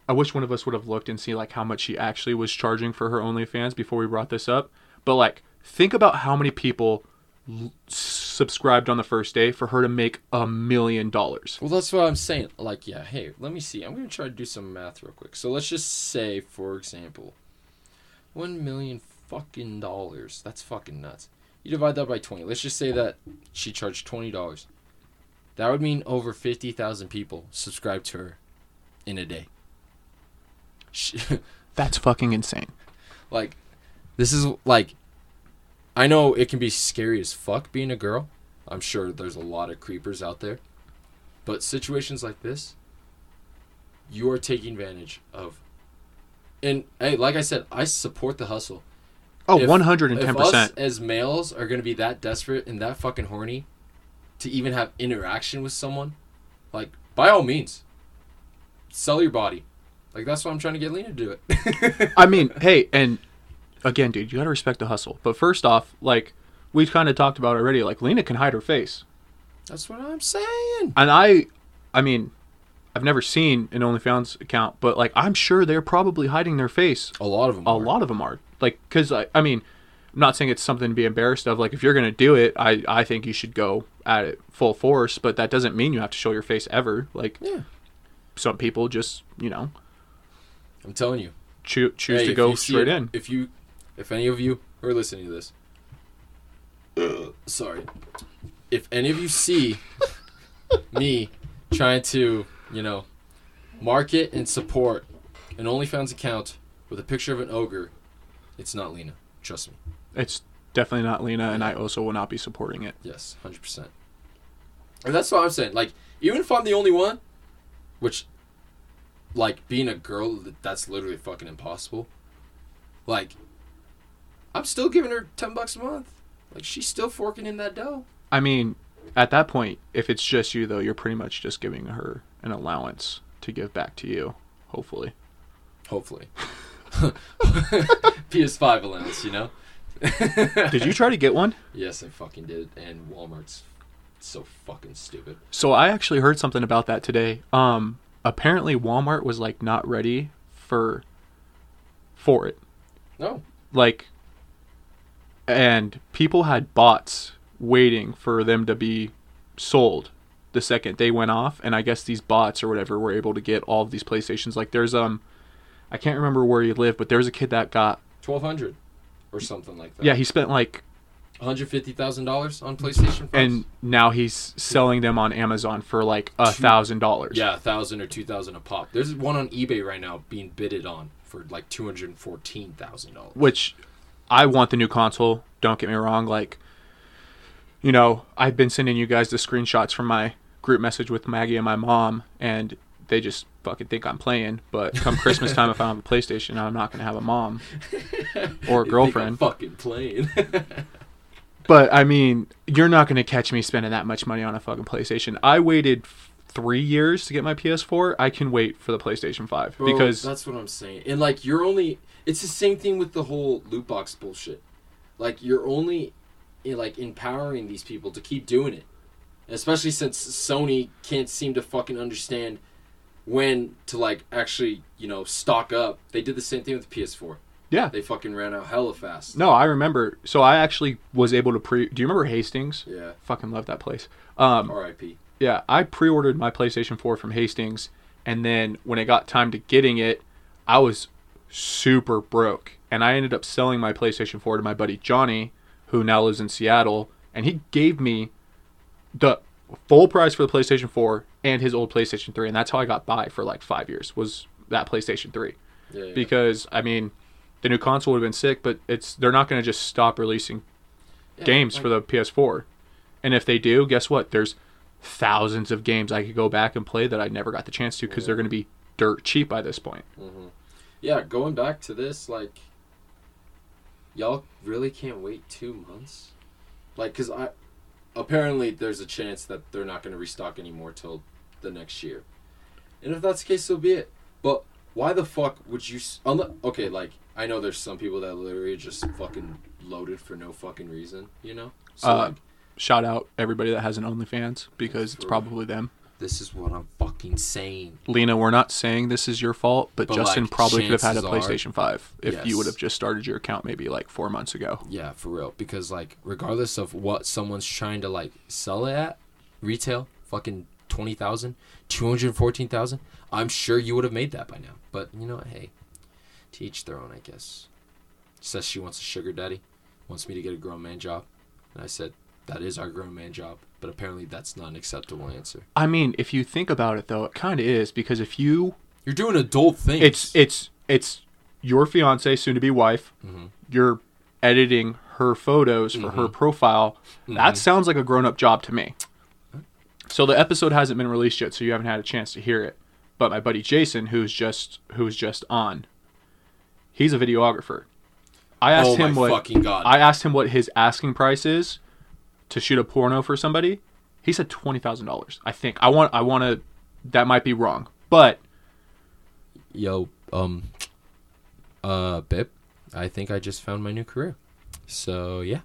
I wish one of us would have looked and see like how much she actually was charging for her OnlyFans before we brought this up. But like, think about how many people l- subscribed on the first day for her to make a million dollars. Well, that's what I'm saying. Like, yeah, hey, let me see. I'm to try to do some math real quick. So let's just say, for example, 1 million fucking dollars. That's fucking nuts. You divide that by 20. Let's just say that she charged $20. That would mean over 50,000 people subscribed to her in a day. (laughs) That's fucking insane. like, this is like, I know it can be scary as fuck being a girl. I'm sure there's a lot of creepers out there. But situations like this, you are taking advantage of. And hey, like I said, I support the hustle. Oh, If- one hundred and If ten us percent. as males are going to be that desperate and that fucking horny to even have interaction with someone, like, by all means, sell your body. Like, that's why I'm trying to get Lena to do it. (laughs) I mean, hey, and again, dude, you gotta respect the hustle. But first off, like we've kind of talked about already, like Lena can hide her face, that's what I'm saying. and I, I mean, I've never seen an OnlyFans account, but like I'm sure they're probably hiding their face. A lot of them. A are. lot of them are, like, cause I, I mean, I'm not saying it's something to be embarrassed of. Like, if you're gonna do it, I, I think you should go at it full force. But that doesn't mean you have to show your face ever. Like, Yeah. some people just, you know, I'm telling you. choo- choose Hey, to go straight it- in. If you, if any of you are listening to this, uh, sorry, if any of you see (laughs) me trying to, you know, market and support an OnlyFans account with a picture of an ogre, it's not Lena. Trust me. It's definitely not Lena, and I also will not be supporting it. Yes, hundred percent. And that's what I'm saying. Like, even if I'm the only one, which, like, being a girl, that's literally fucking impossible. Like, I'm still giving her ten bucks a month. Like, she's still forking in that dough. I mean, at that point, if it's just you though, you're pretty much just giving her an allowance to give back to you. Hopefully. Hopefully. (laughs) PS5 allowance, you know. (laughs) Did you try to get one? Yes, I fucking did. And Walmart's so fucking stupid. So I actually heard something about that today. Um, apparently Walmart was like not ready for for it. No. Like, and people had bots waiting for them to be sold the second they went off and i guess these bots or whatever were able to get all of these playstations like there's um i can't remember where you live but there's a kid that got Twelve hundred, or something like that. yeah he spent like One hundred fifty thousand dollars on PlayStation. and now he's selling them on amazon for like a Two- thousand dollars Yeah, a thousand or two thousand a pop. There's one on eBay right now being bidded on for like two hundred and fourteen thousand dollars. which i want the new console don't get me wrong like you know i've been sending you guys the screenshots from my group message with maggie and my mom and they just fucking think i'm playing but come (laughs) christmas time if i don't have a playstation i'm not going to have a mom (laughs) or a girlfriend fucking playing. (laughs) But I mean, you're not going to catch me spending that much money on a fucking PlayStation. I waited three years to get my PS4. I can wait for the PlayStation 5 Bro, because that's what I'm saying. And like you're only it's the same thing with the whole loot box bullshit. Like you're only eh, like empowering these people to keep doing it. Especially since Sony can't seem to fucking understand when to like actually, you know, stock up. They did the same thing with the PS4. Yeah. They fucking ran out hella fast. No, I remember. So I actually was able to pre. Do you remember Hastings? Yeah. Fucking love that place. Um, R.I.P. yeah, I pre-ordered my PlayStation 4 from Hastings, and then when it got time to getting it, I was super broke, and I ended up selling my PlayStation 4 to my buddy Johnny, who now lives in Seattle, and he gave me the full price for the PlayStation 4 and his old PlayStation 3, and that's how I got by for like five years. Was that PlayStation 3? Yeah, yeah. Because I mean, the new console would have been sick, but it's they're not going to just stop releasing Yeah, games like- for the PS4. And if they do, guess what? There's thousands of games I could go back and play that I never got the chance to because they're going to be dirt cheap by this point. Mm-hmm. Yeah, going back to this, like, y'all really can't wait two months, like, cause I apparently there's a chance that they're not gonna restock anymore till the next year, and if that's the case, so be it. But why the fuck would you? Unless, okay, like I know there's some people that literally just fucking loaded for no fucking reason, you know. So Uh, like, Shout out everybody that has an OnlyFans because it's probably them. this is what I'm fucking saying. Lena, we're not saying this is your fault, but, But, Justin like, probably could have had a chances are- PlayStation 5 if you would have just started your account maybe like four months ago. Yeah, for real. Because like, regardless of what someone's trying to like sell it at, retail, fucking 20,000, 214,000, I'm sure you would have made that by now. But you know? Hey, to each their own, I guess. Says she wants a sugar daddy, wants me to get a grown man job, and I said that is our grown man job. But apparently, that's not an acceptable answer. I mean, if you think about it though, it kind of is because if you You're doing adult things. it's it's it's your fiance soon to be wife Mhm. you're editing her photos for her profile that sounds like a grown-up job to me so the episode hasn't been released yet so you haven't had a chance to hear it but my buddy jason who's just who's just on he's a videographer i asked oh him what i asked him what his asking price is to shoot a porno for somebody he said $20000 i think i want i want to that might be wrong but Yo, um, uh, babe, I think I just found my new career. So yeah,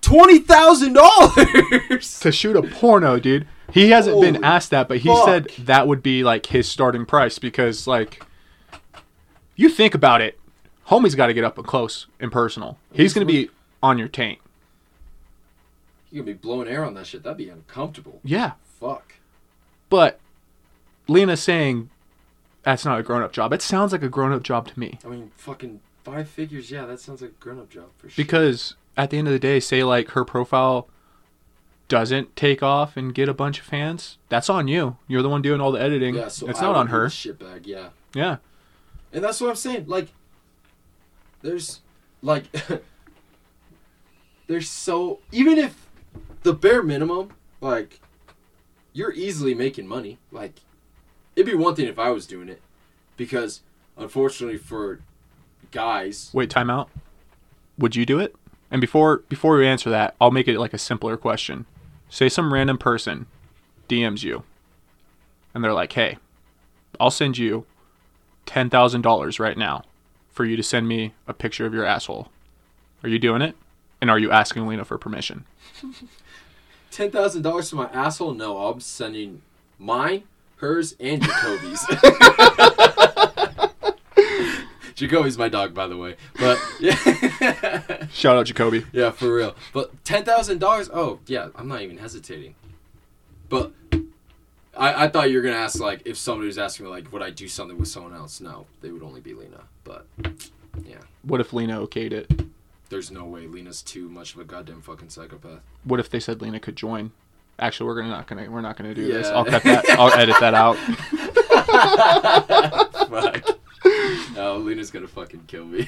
twenty thousand dollars. to shoot a porno, dude. He hasn't been asked that, but he fuck. said that would be like his starting price because, like, you think about it, homie's got to get up and close and personal. He's gonna be on your taint. You gonna be blowing air on that shit? That'd be uncomfortable. Yeah, Fuck. but Lena's saying that's not a grown-up job. It sounds like a grown-up job to me I mean, fucking five figures. Yeah, that sounds like a grown up job for sure. because at the end of the day, say like her profile doesn't take off and get a bunch of fans, that's on you. You're the one doing all the editing. yeah, so it's I not would on be her. the Shitbag. Yeah, Yeah. And that's what I'm saying. Like, there's like, (laughs) there's so even if the bare minimum, like, you're easily making money. Like, it'd be one thing if I was doing it, because unfortunately for guys, Wait, time out. Would you do it? And before before we answer that, I'll make it like a simpler question. Say some random person DMs you, and they're like, "Hey, I'll send you ten thousand dollars right now for you to send me a picture of your asshole." Are you doing it? And are you asking Lena for permission? (laughs) ten thousand dollars to my asshole? No, I'm sending mine, hers, and Jacoby's. (laughs) (laughs) Jacoby's my dog, by the way. But yeah, Shout out Jacoby. yeah, for real. But ten thousand dollars? Oh yeah, I'm not even hesitating. But I, I thought you were gonna ask like if somebody was asking me like would I do something with someone else? No, they would only be Lena. But yeah, What if Lena okayed it? there's no way Lena's too much of a goddamn fucking psychopath. What if they said Lena could join? Actually, we're gonna not gonna we're not gonna do this. I'll cut that. I'll edit that out. (laughs) Fuck. No, Lena's gonna fucking kill me.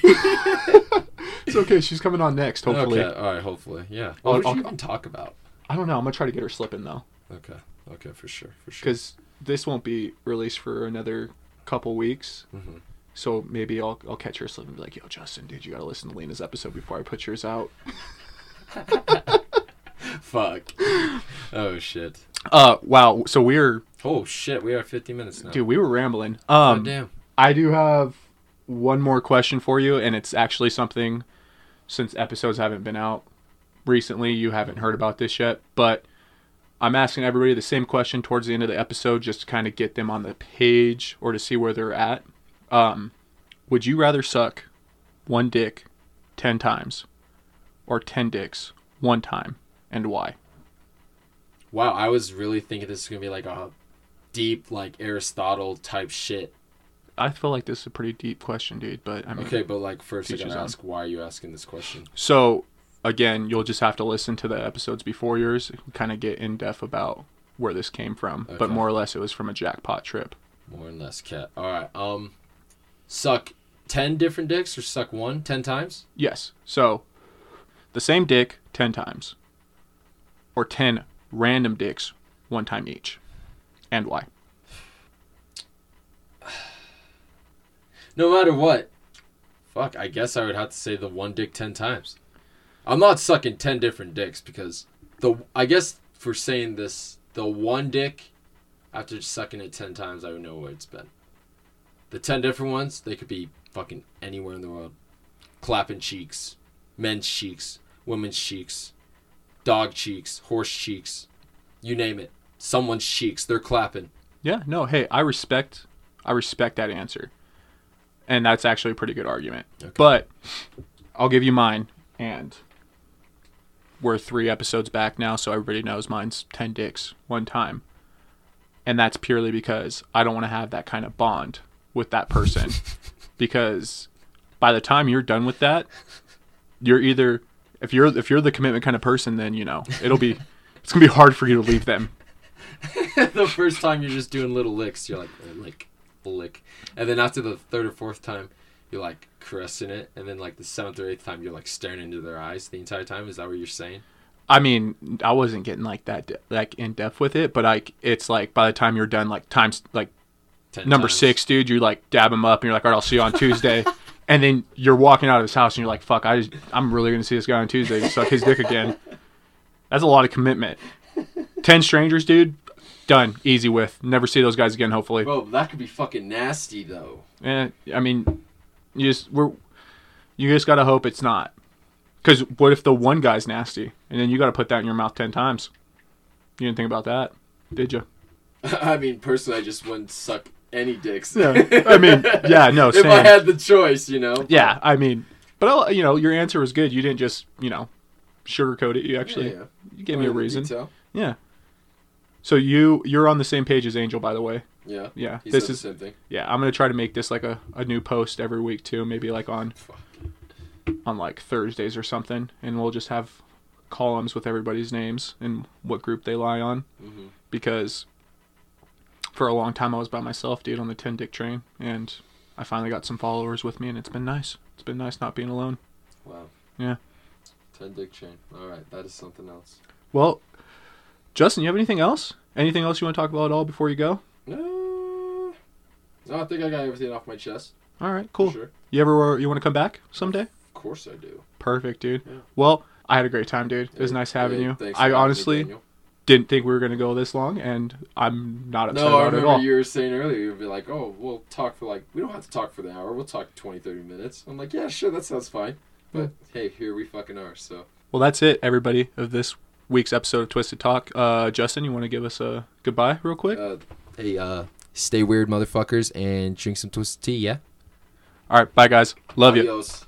It's okay. She's coming on next. Hopefully. Okay, all right, hopefully, yeah. I'll- What would you even talk about? I don't know. I'm gonna try to get her slipping though. Okay, okay, for sure, for sure. because this won't be released for another couple weeks. Mhm. So maybe I'll I'll catch her slipping and be like, "Yo, Justin, dude, you gotta listen to Lena's episode before I put yours out." (laughs) Fuck. Oh shit. Uh, wow. So we're Oh shit. We are 50 minutes now. dude, we were rambling. God Um, damn. I do have one more question for you, and it's actually something since episodes haven't been out recently, you haven't heard about this yet, but I'm asking everybody the same question towards the end of the episode just to kind of get them on the page or to see where they're at. Um, would you rather suck one dick 10 times or 10 dicks one time, and why? Wow. I was really thinking this is gonna be like a deep, like Aristotle type shit. I feel like this is a pretty deep question, dude, but I mean, Okay, but like first I gotta ask, why are you asking this question? So again, you'll just have to listen to the episodes before yours, kind of get in depth about where this came from. But more or less, it was from a jackpot trip. More or less cat. All right. Um, suck ten different dicks or suck one ten times? Yes. So the same dick ten times, or ten random dicks one time each, and why? (sighs) No matter what. Fuck. I guess I would have to say the one dick ten times. I'm not sucking ten different dicks because the I guess for saying this, the one dick after sucking it ten times, I would know where it's been. The ten different ones, they could be fucking anywhere in the world. Clapping cheeks, men's cheeks, women's cheeks, dog cheeks, horse cheeks, you name it. Someone's cheeks, they're clapping. Yeah. No. Hey, I respect. I respect that answer, and that's actually a pretty good argument. Okay. But I'll give you mine, and we're three episodes back now, so everybody knows mine's ten dicks one time, and that's purely because I don't want to have that kind of bond with that person, (laughs) because by the time you're done with that, you're either if you're if you're the commitment kind of person, then you know it'll be (laughs) it's gonna be hard for you to leave them. (laughs) the first time you're just doing little licks, you're like "Oh, lick, lick, and then after the third or fourth time, you're like caressing it, and then like the seventh or eighth time, you're like staring into their eyes the entire time. Is that what you're saying? I mean, I wasn't getting like that de- like in depth with it, but like it's like by the time you're done, like times like Ten number times? six, dude, you like dab him up and you're like, all right, I'll see you on Tuesday. (laughs) and then you're walking out of his house and you're like, fuck, I just, I'm really gonna see this guy on Tuesday to suck his dick again. That's a lot of commitment. Ten strangers, dude, done, easy with. Never see those guys again. Hopefully. Bro, that could be fucking nasty though. Eh, I mean, you just we're you just gotta hope it's not. Because what if the one guy's nasty and then you gotta put that in your mouth ten times? You didn't think about that, did you? (laughs) I mean, personally, I just wouldn't suck any dicks. Yeah. I mean, yeah, no, (laughs) if I had the choice, you know. Yeah, I mean, but I'll, you know, your answer was good. You didn't just you know sugarcoat it. You actually yeah. you gave me a reason. detail. Yeah. So you you're on the same page as Angel, by the way. Yeah. Yeah, He this said is the same thing. yeah. I'm gonna try to make this like a, a new post every week too. Maybe like on Fuck. on like Thursdays or something, and we'll just have columns with everybody's names and what group they lie on. Mhm. Because for a long time I was by myself, dude, on the ten dick train, and I finally got some followers with me, and it's been nice. It's been nice not being alone. Wow. Yeah. Ten dick chain. All right, that is something else. Well, Justin, you have anything else? Anything else you want to talk about at all before you go? No, no, I think I got everything off my chest. All right, cool. Sure. You ever you want to come back someday? Of course I do. Perfect, dude. Yeah. Well, I had a great time, dude. It was nice having Hey, you. thanks I me, honestly Daniel. didn't think we were gonna go this long, and I'm not upset No, about it at remember all. you were saying earlier, you'd be like, oh, we'll talk for like, we don't have to talk for the hour. We'll talk 20, 30 minutes. I'm like, yeah, sure, that sounds fine. But hey, here we fucking are, so. Well, that's it, everybody, of this week's episode of Twisted Talk. Uh, Justin, you want to give us a goodbye real quick? Uh, hey, uh, stay weird, motherfuckers, and drink some twisted tea, yeah? All right, bye, guys. Love you. Adios.